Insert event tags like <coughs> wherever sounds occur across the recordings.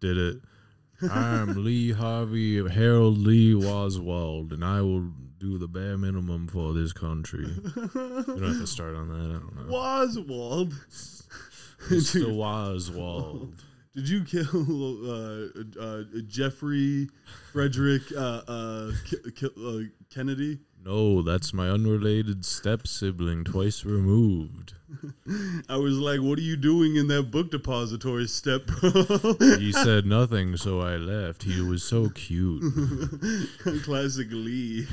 did it. I'm <laughs> Lee Harvey Harold Lee Oswald, and I will do the bare minimum for this country. You don't have to start on that. I don't know. Waswald. <laughs> Mr. Oswald. Did you kill uh, uh, Jeffrey Frederick uh, uh, K- K- uh, Kennedy? No, that's my unrelated step sibling, twice removed. <laughs> I was like, "What are you doing in that book depository, step bro?" <laughs> He said nothing, so I left. He was so cute. <laughs> Classic Lee.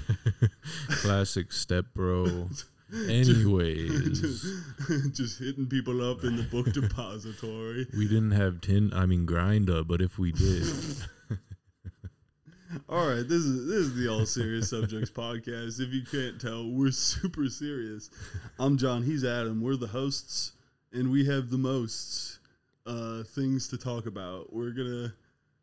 Classic step bro. Anyways, just, just hitting people up in the book depository. we didn't have tin. I mean Grindr, but if we did, <laughs> All right, this is this is the All Serious Subjects podcast. If you can't tell, we're super serious. I'm John. He's Adam. We're the hosts, and we have the most uh, things to talk about. We're gonna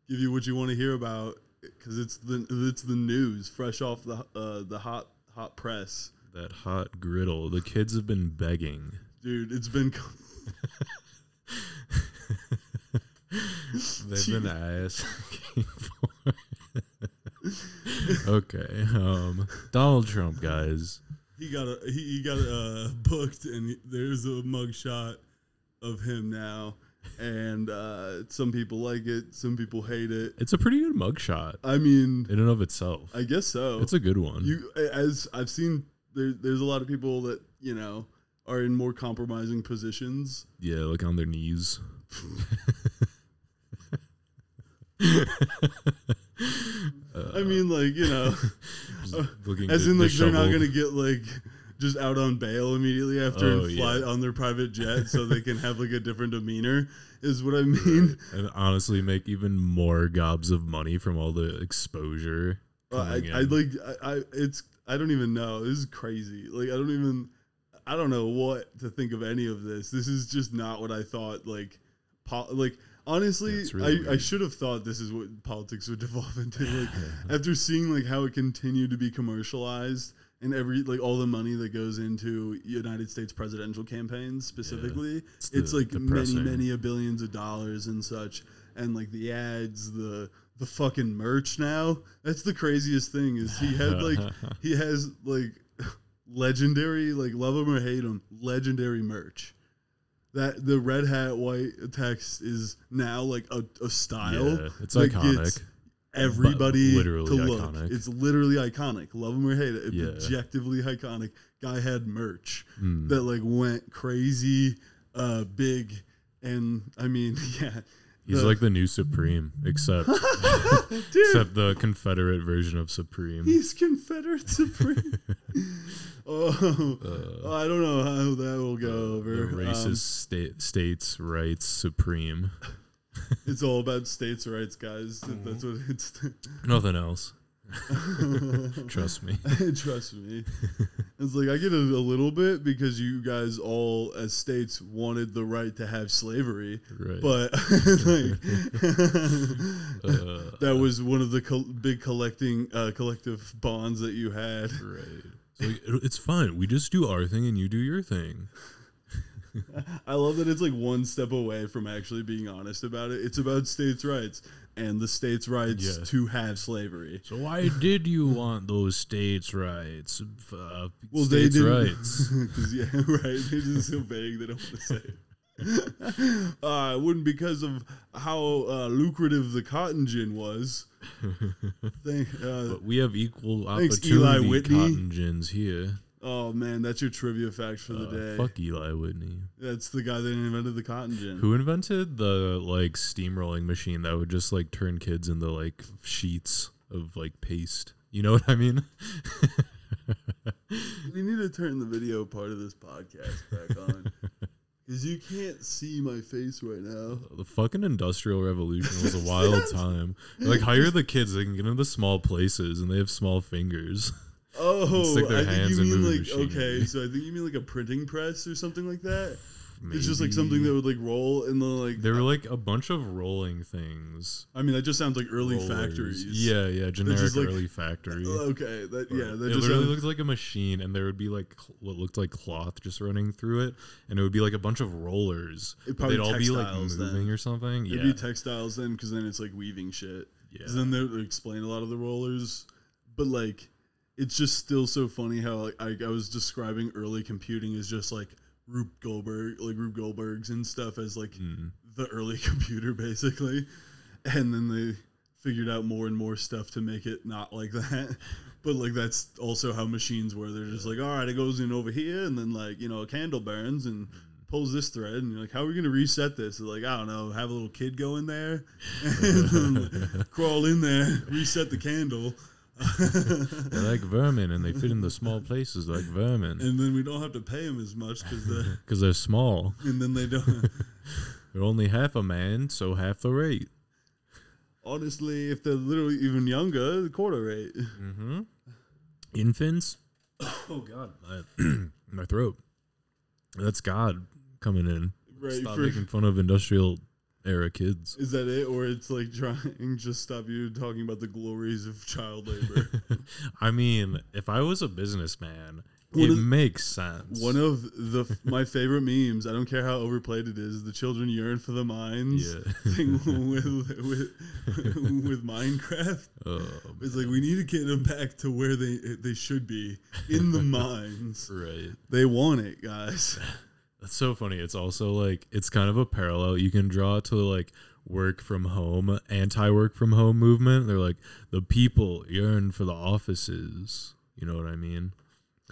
give you what you want to hear about because it's the it's the news, fresh off the uh, the hot hot press, that hot griddle. The kids have been begging. dude. It's been <laughs> They've been <laughs> asking for. <laughs> okay, um, Donald Trump, guys. he got a he, he got uh, booked, and there's a mugshot of him now. And uh, some people like it, some people hate it. It's a pretty good mugshot I mean, in and of itself. I guess so. It's a good one. you as I've seen. There, there's a lot of people that you know are in more compromising positions. yeah, like on their knees. <laughs> <laughs> I mean, like you know, <laughs> <laughs> as in like they're not gonna get like just out on bail immediately after Oh, and fly yeah. on their private jet, so they can have like a different demeanor. Is what I mean. and honestly make even more gobs of money from all the exposure. Uh, I, I like I, I it's I don't even know. This is crazy. Like I don't even I don't know what to think of any of this. This is just not what I thought. Like, po- like honestly, really I, I should have thought this is what politics would <laughs> devolve into. Like <laughs> after seeing like how it continued to be commercialized and every like all the money that goes into United States presidential campaigns specifically, It's it's, the- like depressing. many many a billions of dollars and such and like the ads the the fucking merch now that's the craziest thing is he had like <laughs> he has like legendary like love him or hate him legendary merch that the red hat white text is now like a, a style Yeah, it's that iconic. gets everybody literally to look iconic. it's literally iconic love him or hate it it's Yeah. objectively iconic guy had merch Mm. that like went crazy uh big and i mean <laughs> yeah He's the- like the new Supreme, except <laughs> except the Confederate version of Supreme. he's confederate supreme <laughs> <laughs> oh Uh, i don't know how that will go over racist Um, sta- states' rights supreme. it's all about states rights guys Mm-hmm. that's what it's Nothing else. <laughs> Trust me. <laughs> Trust me. It's like I get it a little bit because you guys all, as states, wanted the right to have slavery, Right. but <laughs> like Uh, that was one of the col- big collecting uh, collective bonds that you had. right. So like, it's fine. We just do our thing and you do your thing. I love that it's like one step away from actually being honest about it. It's about states' rights and the states' rights Yeah. to have slavery. So why did you want those states' rights? Uh, Well, they states' didn't. rights. <laughs> Yeah, <laughs> right. They're just so vague. They don't want to say. it. <laughs> uh, it wouldn't because of how uh, lucrative the cotton gin was. Thank, uh, But we have equal Thanks, Eli opportunity Whitney. cotton gins here. Oh man, that's your trivia fact for the Uh, day. fuck Eli Whitney. That's the guy that invented the cotton gin. Who invented the like steamrolling machine that would just like turn kids into like sheets of like paste? You know what I mean? <laughs> We need to turn the video part of this podcast back on. <laughs> Because you can't see my face right now. the fucking industrial revolution was a <laughs> wild time. Like hire the kids; they can get into small places and they have small fingers. Oh, stick their I think you mean like machinery. okay. So I think you mean like a printing press or something like that. It's just like something that would like roll in the like. There were like a bunch of rolling things. I mean, that just sounds like early Rollers. factories. Yeah, yeah, generic like- early factory. Uh, okay. That yeah. That it just literally sounds, looked like a machine, and there would be like cl- what looked like cloth just running through it, and it would be like a bunch of rollers. It'd probably they'd all be like textiles then. moving or something. It'd yeah, be textiles then, because then it's like weaving shit. Yeah. then they would explain a lot of the rollers, but like, it's just still so funny how like I, I was describing early computing as just like Rube Goldberg, like Rube Goldberg's and stuff as like Mm. the early <laughs> computer basically, and then they figured out more and more stuff to make it not like that. <laughs> But like that's also how machines were. They're just like, all right, it goes in over here, and then like you know a candle burns and pulls this thread, and you're like, how are we gonna reset this? Like, I don't know, have a little kid go in there, <laughs> and crawl in there, reset the candle, They're like vermin, and they fit in the small places like vermin and then we don't have to pay them as much because the because <laughs> they're small. and then they don't. <laughs> They're only half a man, so half the rate. Honestly, if they're literally even younger, the quarter rate. Mm-hmm. Infants. <coughs> Oh God, my, <clears throat> my throat. That's God coming in. Right, Stop making fun of industrial era kids. Is that it, or it's like trying <laughs> just stop you talking about the glories of child labor? <laughs> I mean, if I was a businessman, One it of- makes sense. One of the my favorite memes. I don't care how overplayed it is. The children yearn for the mines yeah. <laughs> thing with with with Minecraft. oh, It's like we need to get them back to where they they should be in the mines. right. They want it, guys. That's so funny. It's also like it's kind of a parallel you can draw to like work from home, anti work from home movement. They're like the people yearn for the offices. You know what I mean?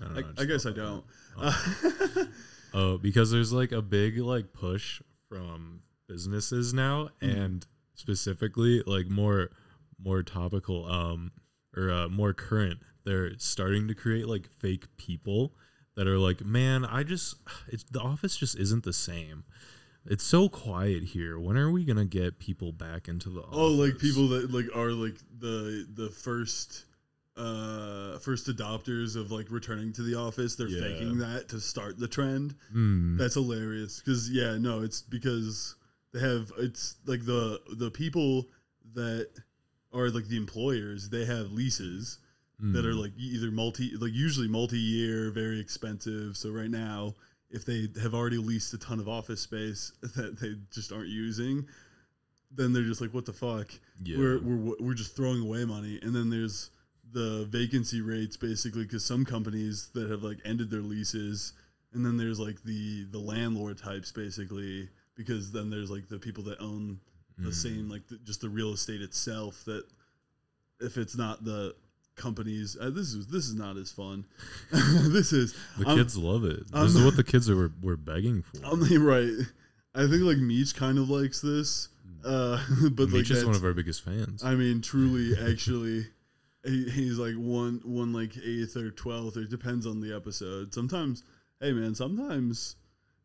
I, know, I just guess I don't. <laughs> Oh, because there's like a big like push from businesses now, Mm. and specifically like more more topical um or uh, more current. They're starting to create like fake people that are like, man, I just it's the office just isn't the same. It's so quiet here. When are we gonna get people back into the office? Oh, like people that like are like the the first uh first adopters of like returning to the office. They're Yeah. faking that to start the trend. Mm, That's hilarious. Because yeah, no, it's because they have it's like the the people that are like the employers. They have leases that are mm, like either multi like usually multi year, very expensive. So right now, if they have already leased a ton of office space <laughs> that they just aren't using, then they're just like, what the fuck? yeah. We're we're we're just throwing away money. And then there's the vacancy rates basically because some companies that have like ended their leases, and then there's like the the landlord types basically because then there's like the people that own the Mm. same like the, just the real estate itself that if it's not the companies uh, this is this is not as fun <laughs> this is The I'm- kids love it. I'm- this is what <laughs> the kids are were begging for. I'm right I think like Meech kind of likes this uh <laughs> but like Meech is one of our biggest fans. I mean truly actually he, he's like one one like eighth or twelfth it depends on the episode sometimes hey man sometimes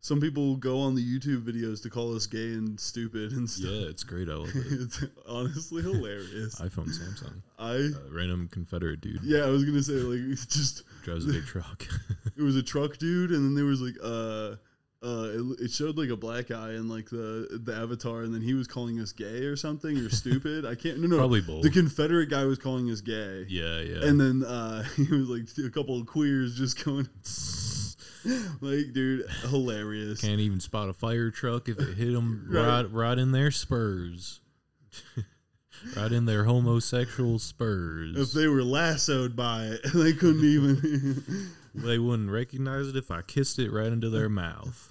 some people go on the YouTube videos to call us gay and stupid and stuff yeah, it's great. I love <laughs> it. it's honestly <laughs> hilarious iPhone Samsung. I Uh, random Confederate dude Yeah, I was gonna say like it's just drives a big truck. <laughs> it was a truck dude, and then there was like uh uh it, it showed like a black guy and like the the avatar, and then he was calling us gay or something or stupid. I can't no no Probably both. the Confederate guy was calling us gay, yeah, yeah. and then uh he was like a couple of queers just going <laughs> like dude hilarious. Can't even spot a fire truck if it hit them <laughs> Right. right, right in their spurs. <laughs> right in their homosexual spurs. If they were lassoed by it, they couldn't even. they wouldn't recognize it if I kissed it right into their mouth.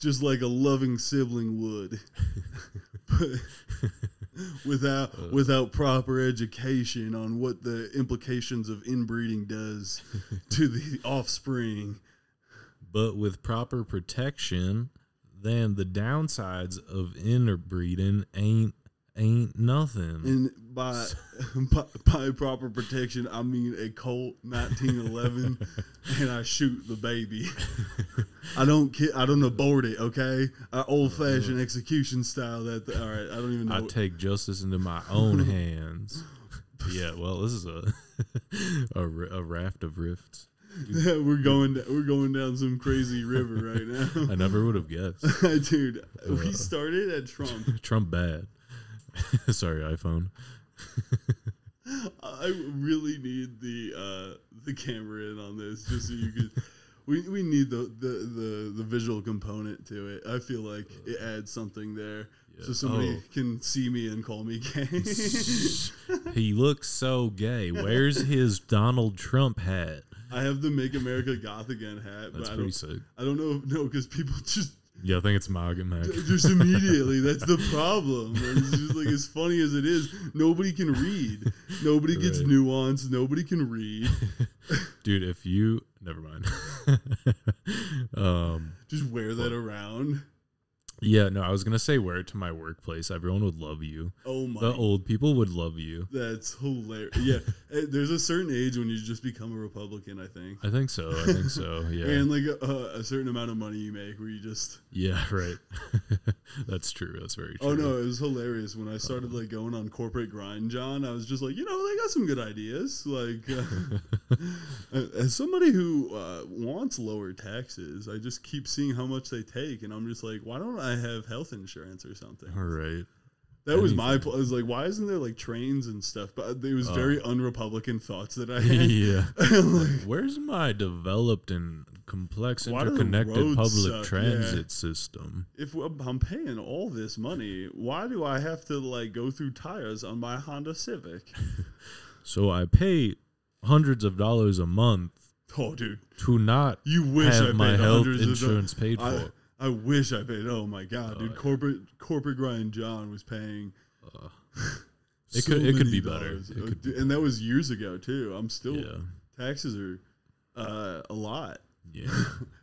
just like a loving sibling would. but <laughs> without Uh. without proper education on what the implications of inbreeding does <laughs> to the offspring. But with proper protection, then the downsides of interbreeding ain't ain't nothing. And by, <laughs> <laughs> by by proper protection, I mean a Colt 1911, <laughs> and I shoot the baby. I don't ki- I don't abort it. Okay, old fashioned execution style. That all right. I don't even know. I take justice into my own hands. yeah, well, this is a a, a raft of rifts. we're going we're going down some crazy river right now. I never would have guessed. Dude, we Uh. started at Trump. Trump bad. <laughs> Sorry, iPhone. I really need the uh, the camera in on this just so you could. <laughs> We, we need the, the, the, the visual component to it. I feel like it adds something there, so somebody Oh. can see me and call me gay. <laughs> he looks so gay. Where's his Donald Trump hat? I have the "Make America Goth Again" hat, That's but I pretty don't, sick. I don't know no because people just Yeah, I think it's MAGA Mac. just immediately <laughs> that's the problem. It's just like as funny as it is, nobody can read. Nobody gets Right. nuance. Nobody can read. <laughs> Dude, if you never mind. <laughs> um Just wear that around. Yeah, no, I was gonna say wear it to my workplace. Everyone would love you. Oh my The old people would love you. That's hilarious. Yeah, <laughs> eh, there's a certain age when you just become a Republican. I think, I think so. I think so. <laughs> Yeah. and like a, a certain amount of money you make, where you just. yeah, <laughs> right. That's true. That's very true. Oh no, it was hilarious when I started like going on corporate grind, John. I was just like, you know, they got some good ideas. Like, uh, as somebody who uh, wants lower taxes, I just keep seeing how much they take, and I'm just like, why don't I have health insurance or something? All right. That was my. Anything. pl- I was like, why isn't there like trains and stuff? But uh, it was Oh. very unrepublican thoughts that I <laughs> had. yeah. <laughs> Like, Where's my developed and complex interconnected public suck? transit system? if I'm paying all this money, why do I have to like go through tires on my Honda Civic? <laughs> So I pay hundreds of dollars a month Oh, dude, to not you wish I have paid my health insurance paid for. I wish I paid. Oh my god, Oh, dude, yeah. corporate corporate grind John was paying. Uh, It <laughs> could- it could be better. It could be and that was years ago too. I'm still yeah. taxes are uh, a lot. Yeah.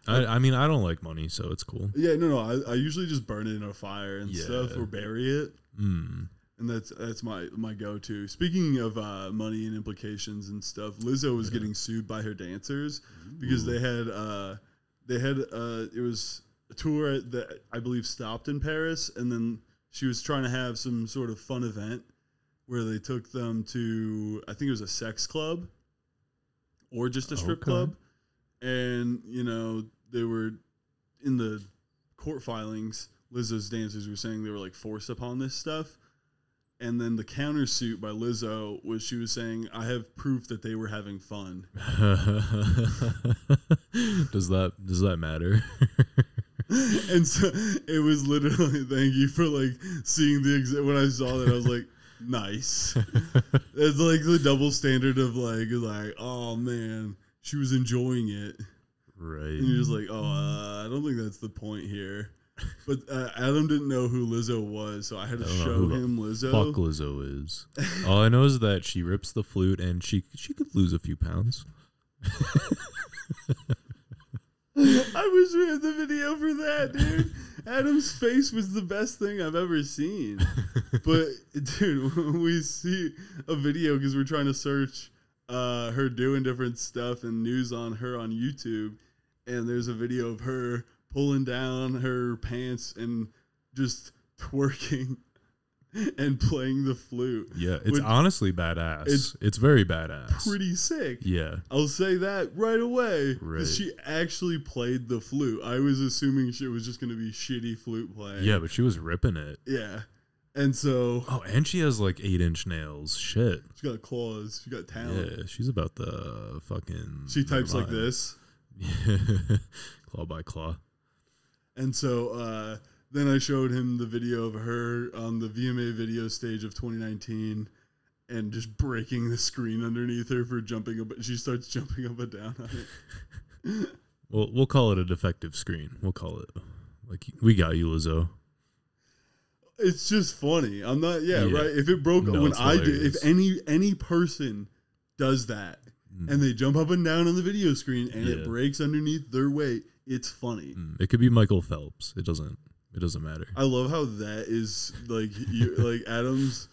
I, I mean, I don't like money, so it's cool. Yeah, no, no. I, I usually just burn it in a fire and stuff or bury it. Mm. and that's that's my my go-to. Speaking of uh, money and implications and stuff, Lizzo was getting sued by her dancers because they had uh, they had uh, it was tour that I believe stopped in Paris, and then she was trying to have some sort of fun event where they took them to I think it was a sex club or just a strip Okay. club, and you know they were in the court filings. Lizzo's dancers were saying they were like forced upon this stuff. And then the countersuit by Lizzo was she was saying, I have proof that they were having fun. <laughs> does that does that matter? <laughs> <laughs> and so it was literally, thank you for like seeing the exit. When I saw that, I was like, nice. <laughs> it's like the double standard of like, like, oh man, she was enjoying it. right. And you're just like, oh, uh, I don't think that's the point here. But uh, Adam didn't know who Lizzo was, so I had to I show him Lizzo. Fuck Lizzo is. All I know is that she rips the flute and she she could lose a few pounds. <laughs> I wish we had the video for that, dude. Adam's face was the best thing I've ever seen. But <laughs> dude, we see a video because we're trying to search uh, her doing different stuff and news on her on YouTube, and there's a video of her pulling down her pants and just twerking <laughs> and playing the flute. Yeah, it's honestly badass. It's It's, very badass. Pretty sick. yeah. I'll say that right away. Right. She actually played the flute. I was assuming she was just going to be shitty flute playing. Yeah, but she was ripping it. Yeah. And so Oh, and she has like eight inch nails. Shit. she got claws. She got talent. Yeah, she's about the fucking. She types like this. <laughs> claw by claw. And so uh, then I showed him the video of her on the VMA video stage of 2019 and just breaking the screen underneath her for jumping up. She starts jumping up and down on it. <laughs> Well, we'll call it a defective screen. We'll call it like we got you, Lizzo. It's just funny. I'm not, yeah, Yeah. right. If it broke, No, when I do, if any any person does that Mm. and they jump up and down on the video screen and it breaks underneath their weight, it's funny. Mm, It could be Michael Phelps. It doesn't. It doesn't matter. I love how that is like you like <laughs> Adam's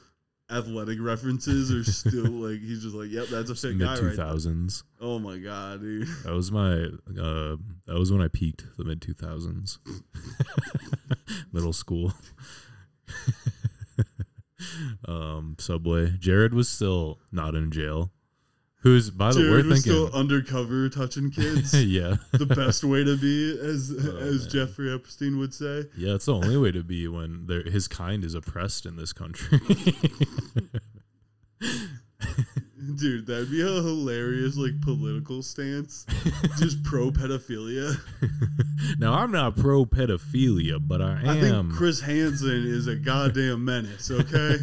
athletic references are still like he's just like, yep, that's a fit Mid guy two right there. thousands. Oh my god, dude. That was my. Uh, that was when I peaked. The mid two thousands. <laughs> Middle school. <laughs> um, Subway. Jared was still not in jail. Who's by the way, we're thinking. still undercover touching kids. <laughs> yeah, <laughs> the best way to be, as <laughs> Oh, as man. Jeffrey Epstein would say. yeah. It's the only way to be when his kind is oppressed in this country. Dude, that'd be a hilarious like political stance. Just pro pedophilia. now I'm not pro pedophilia, but I I am. think Chris Hansen is a goddamn menace, okay?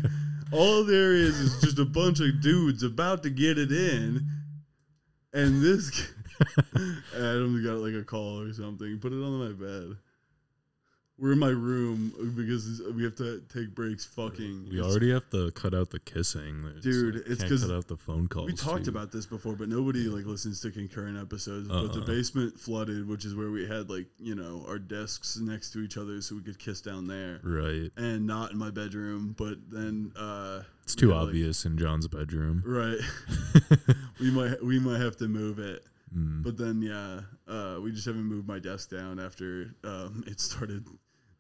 All there is is just a bunch of dudes about to get it in, and this <laughs> <laughs> Adam's got like a call or something. Put it on my bed. We're in my room because we have to take breaks. Fucking, we already have to cut out the kissing, Dude, like, it's can't 'cause cut out the phone calls. We talked too. about this before, but nobody like listens to concurrent episodes. But the Uh-uh. basement flooded, which is where we had like you know our desks next to each other, so we could kiss down there, right. and not in my bedroom. But then uh, It's too had, like- obvious in John's bedroom. <laughs> right? <laughs> we might we might have to move it. Mm. But then yeah, uh, we just haven't moved my desk down after um, it started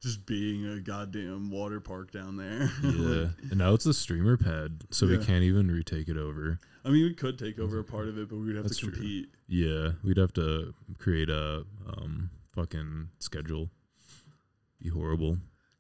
just being a goddamn water park down there. <laughs> Yeah, and now it's a streamer pad, so we can't even retake it over. I mean, we could take over a part of it, but we would have That's to true. compete. Yeah, we'd have to create a um fucking schedule. Be horrible.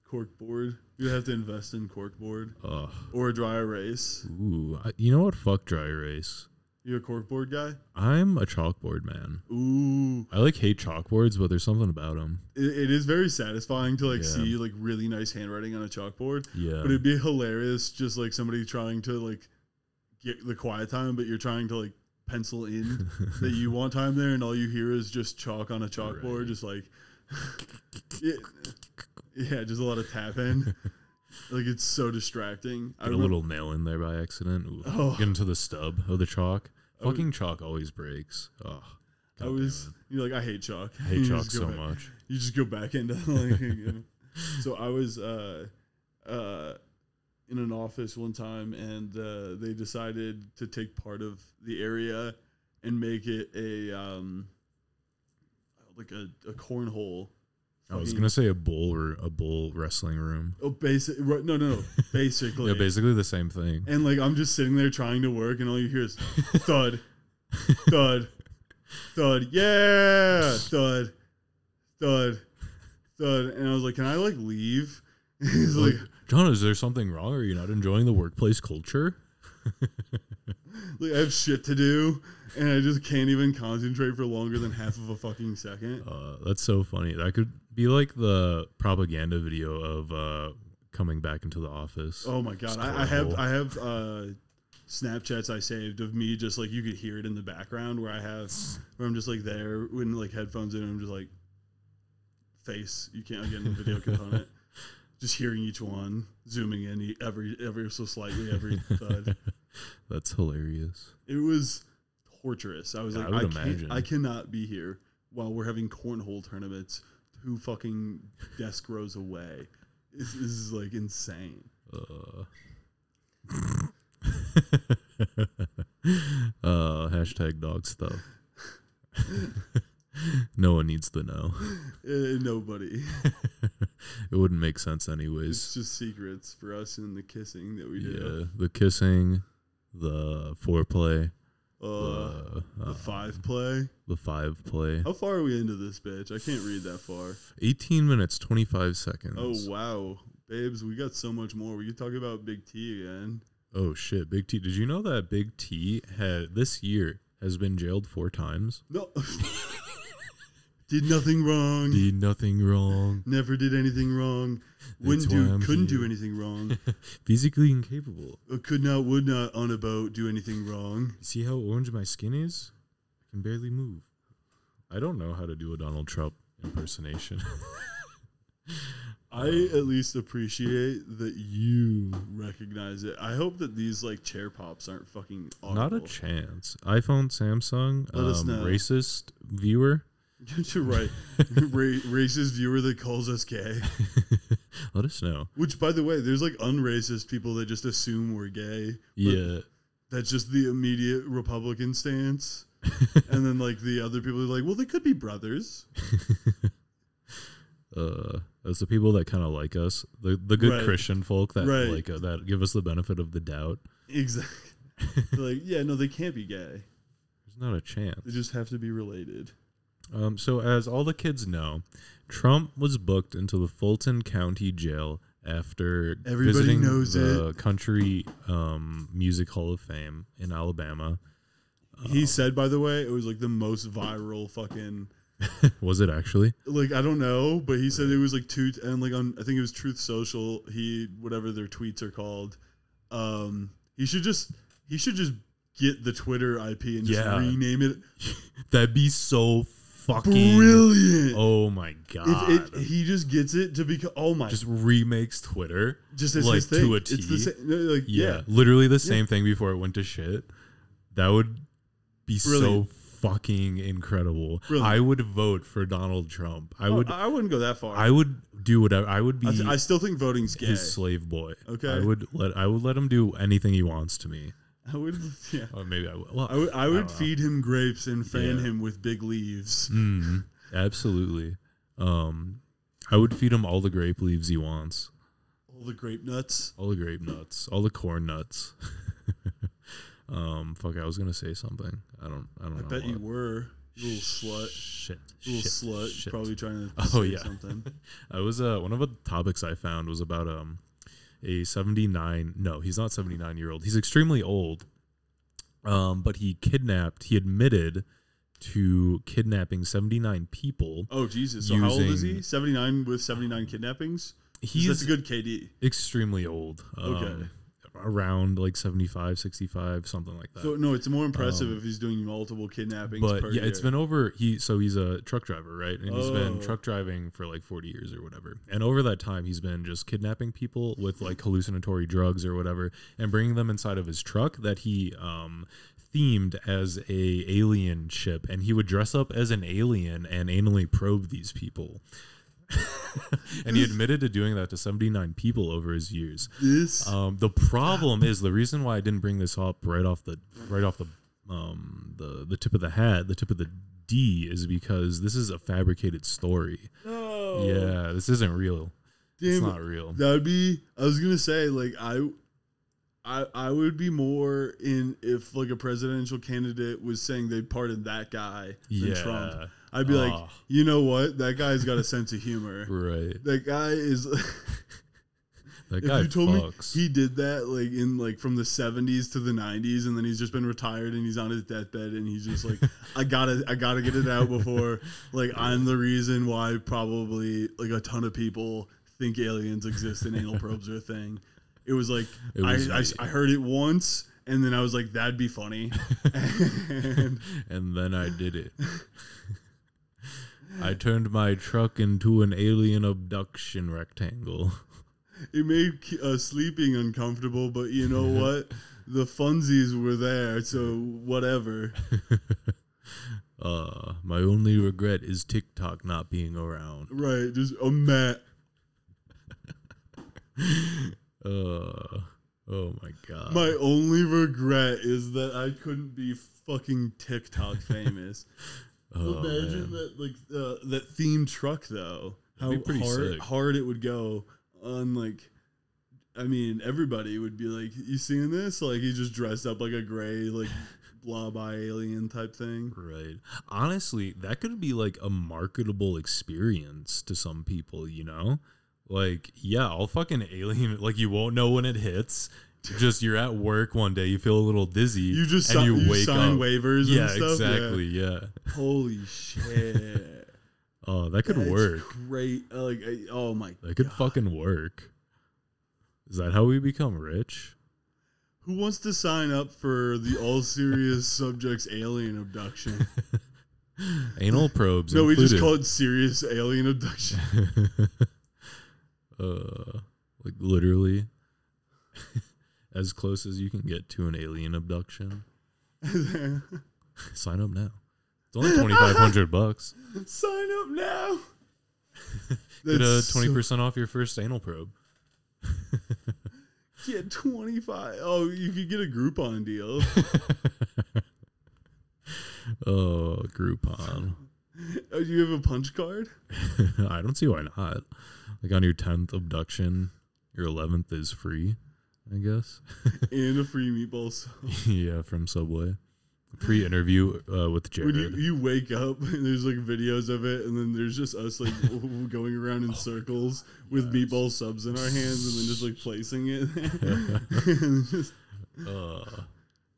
Cork board. You'd have to invest in corkboard. Ugh. or a dry erase. Ooh, I, you know what? Fuck dry erase. You a corkboard guy? I'm a chalkboard man. Ooh, I like hate chalkboards, but there's something about them. it, it is very satisfying to like Yeah. see like really nice handwriting on a chalkboard. Yeah, But it'd be hilarious, just like somebody trying to like get the quiet time, but you're trying to like pencil in <laughs> that you want time there, and all you hear is just chalk on a chalkboard, Right. just like <laughs> yeah, yeah, just a lot of tapping. <laughs> like it's so distracting. I Get a remem- little nail in there by accident. Ooh, Oh. Get into the stub of the chalk. I Fucking chalk always breaks. Oh, I was you're like I hate chalk. I hate <laughs> You chalk just go so back- much. You just go back into <laughs> like. you know. So I was uh, uh, in an office one time, and uh, they decided to take part of the area and make it a um, like a, a cornhole. I was mm-hmm. gonna say a bull or a bull wrestling room. Oh, basic. right, No, no, no. <laughs> Basically. Yeah, basically the same thing. And like I'm just sitting there trying to work, and all you hear is thud, thud, thud, yeah, thud, thud, thud. And I was like, "Can I like leave?" <laughs> He's like, Like, John, is there something wrong? Are you not enjoying the workplace culture? <laughs> like, "I have shit to do, and I just can't even concentrate for longer than half of a fucking second. Uh, that's so funny. That could be like the propaganda video of uh, coming back into the office. Oh my god, I, I have. I have uh, Snapchats I saved of me just like you could hear it in the background where I have where I'm just like there when like headphones in, and I'm just like face. You can't get in the video component. <laughs> Just hearing each one, zooming in every ever so slightly every <laughs> thud. That's hilarious. It was torturous. I was Yeah, like, I I, can't. I cannot be here while we're having cornhole tournaments two fucking desk rows away. This, this is like insane. Uh, <laughs> uh, hashtag dog stuff. <laughs> no one needs to know. Uh, nobody. <laughs> It wouldn't make sense anyways. It's just secrets for us and the kissing that we Yeah, do. the kissing, the foreplay, Uh, the, uh, five play. the five play. How far are we into this bitch? I can't read that far. 18 minutes 25 seconds. Oh wow, babes, we got so much more. We could talk about Big T again. Oh shit, Big T. Did you know that Big T had this year has been jailed four times? No, <laughs> did nothing wrong. Did nothing wrong. Never did anything wrong. Wouldn't do, couldn't do anything wrong. <laughs> Physically incapable. Uh, could not, would not on a boat do anything wrong. See how orange my skin is? I can barely move. I don't know how to do a Donald Trump impersonation. <laughs> I at least appreciate that you recognize it. I hope that these like chair pops aren't fucking audible. Not a chance. iPhone, Samsung, Let us um, know. racist viewer. <laughs> You're right. Ra- racist viewer that calls us gay. Let us know. Which, by the way, there's like unracist people that just assume we're gay. Yeah. That's just the immediate Republican stance. <laughs> and then like the other people are like, well, they could be brothers. <laughs> uh, that's the people that kind of like us, the the good Right. Christian folk that Right. like uh, that give us the benefit of the doubt. Exactly. <laughs> like, yeah, no, they can't be gay. There's not a chance. They just have to be related. Um, so, as all the kids know, Trump was booked into the Fulton County Jail after Everybody visiting knows the Country um, Music Hall of Fame in Alabama. He said, by the way, it was like the most viral fucking. <laughs> Was it actually? Like I don't know, but he said it was like two and like on I think it was Truth Social. He whatever their tweets are called. Um, he should just he should just get the Twitter IP and just Yeah. rename it. <laughs> That'd be so fucking Brilliant. Oh my god! if it he just gets it to become oh my just remakes Twitter. just as like, to a It's the T. same. Like Yeah, yeah, literally the same thing before it went to shit. That would be Brilliant. so fucking incredible. Brilliant. I would vote for Donald Trump. I Oh, would. I wouldn't go that far. I would do whatever. I would be I, th- I still think voting's gay. his slave boy. Okay. I would let. I would let him do anything he wants to me. I would. <laughs> Yeah. Or maybe I would. Well, I would. I would know. feed him grapes and fan Yeah. him with big leaves. Mm, absolutely. Um, I would feed him all the grape leaves he wants. All the grape nuts. All the grape nuts, all the corn nuts. <laughs> um, fuck, I was gonna say something. I don't. I don't I bet you were. You little slut. Shit. Little shit, slut. shit. Probably trying to Oh, say yeah. something. <laughs> I was uh one of the topics I found was about um a 79 no he's not 79 year old he's extremely old um but he kidnapped he admitted to kidnapping 79 people Oh Jesus! So how old is he? Seventy nine with seventy nine kidnappings. he's That's a good KD. extremely old um, Okay. Around like 75 65 something like that So no, it's more impressive Um, if he's doing multiple kidnappings. but per yeah, it's been over. He so he's a truck driver, right? And he's been Oh. truck driving for like forty years or whatever. And over that time, he's been just kidnapping people with like hallucinatory drugs or whatever, and bringing them inside of his truck that he um themed as a alien ship, and he would dress up as an alien and anally probe these people. <laughs> and he admitted to doing that to 79 people over his years. this. Um, the problem is the reason why I didn't bring this up right off the right off the um the the tip of the hat, the tip of the D is because this is a fabricated story. no. Yeah, this isn't real. it's not real. That would be. I was gonna say like I. I, I would be more in if like a presidential candidate was saying they pardoned that guy than Yeah, Trump. I'd be like, Oh. you know what? That guy's got a sense of humor. right. That guy is. <laughs> That if guy you told fucks. me he did that like in like from the 70s to the 90s and then he's just been retired and he's on his deathbed and he's just like <laughs> i gotta i gotta get it out before like i'm the reason why probably like a ton of people think aliens exist and anal probes are a thing it was like <laughs> It was I, I. I heard it once and then i was like that'd be funny and and then I did it. I turned my truck into an alien abduction rectangle. <laughs> it made uh, sleeping uncomfortable but you know what the funsies were there so whatever <laughs> Uh, my only regret is TikTok not being around. right just a mat <laughs> Uh, oh my god. My only regret is that I couldn't be fucking TikTok famous. Oh, Imagine man. that like uh, that theme truck though. How That'd be pretty hard sick. hard it would go on like. I mean, everybody would be like, "You seeing this?" Like he just dressed up like a gray like <laughs> blob eye alien type thing. Right. Honestly, that could be like a marketable experience to some people, you know? Like, yeah, I'll fucking alien like you won't know when it hits. Just you're at work one day, you feel a little dizzy. You just and si- you, you wake sign up. waivers. Yeah, and stuff. Yeah. exactly. Yeah. Holy shit! <laughs> Oh, that could That's work. Great. Uh, Like, I- oh my. That could God. fucking work. Is that how we become rich? Who wants to sign up for the all serious <laughs> subjects alien abduction? <laughs> Anal probes. no, we just included. call it serious alien abduction. uh, like literally, as close as you can get to an alien abduction. <laughs> Sign up now. It's only twenty five hundred bucks. sign up now. <laughs> Get a twenty percent off your first anal probe. <laughs> Get twenty five. Oh, you could get a Groupon deal. Oh, Groupon. oh, do you have a punch card? I don't see why not. Like on your tenth abduction, your eleventh is free. I guess. <laughs> and a free meatball sub. yeah, from Subway. Free interview uh, with When Jared. you, you wake up <laughs> and there's like videos of it, and then there's just us like <laughs> going around in circles with meatball subs in our hands, and then just like placing it. just uh,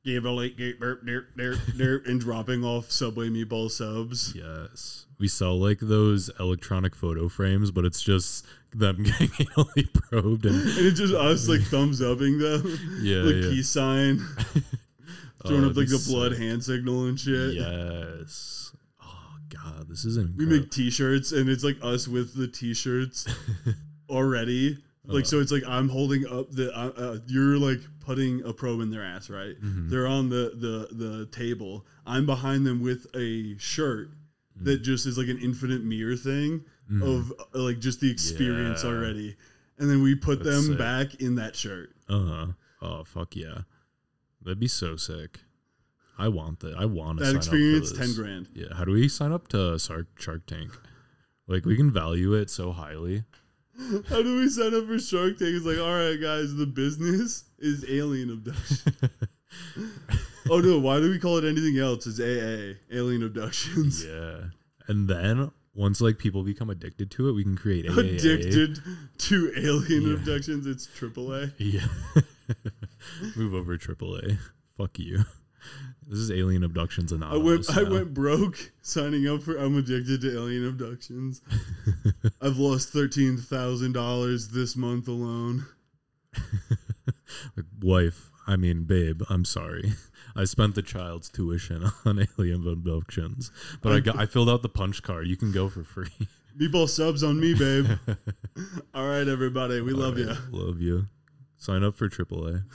give a late gate burp, derp, derp, derp, and dropping off Subway meatball subs. yes, we sell like those electronic photo frames, but it's just them <laughs> getting anally probed and And it's just us like thumbs upping them, yeah, like yeah. peace sign, <laughs> throwing Oh, up like the blood sick. hand signal and shit. Yes. Oh god, this is We make T-shirts, and it's like us with the T-shirts <laughs> already. Like Uh. so, it's like I'm holding up the uh, uh, you're like putting a probe in their ass, right? Mhm. They're on the the the table. I'm behind them with a shirt that just is like an infinite mirror thing Mhm. of uh, like just the experience Yeah. already, and then we put That's them sick. back in that shirt. Uh-huh. Oh fuck yeah. That'd be so sick. I want that. I want That sign experience, up for ten grand. Yeah. How do we sign up to Shark Tank? Like we can value it so highly. How do we sign up for Shark Tank? It's like, all right, guys, the business is alien abduction. <laughs> oh no, why do we call it anything else? It's AA, alien abductions. yeah. And then once like people become addicted to it, we can create AAA. Addicted to alien Yeah. abductions, it's AAA. Yeah. <laughs> Move over AAA. Fuck you. This is Alien Abductions I Anonymous. went, I now. went broke <laughs> signing up for. I'm addicted to alien abductions. <laughs> I've lost thirteen thousand dollars this month alone. Like, <laughs> wife, I mean, babe, I'm sorry. I spent the child's tuition on alien abductions, but I got I filled out the punch card. You can go for free. Meatball subs on me, babe. all right, everybody, we love you. Love you. Sign up for AAA.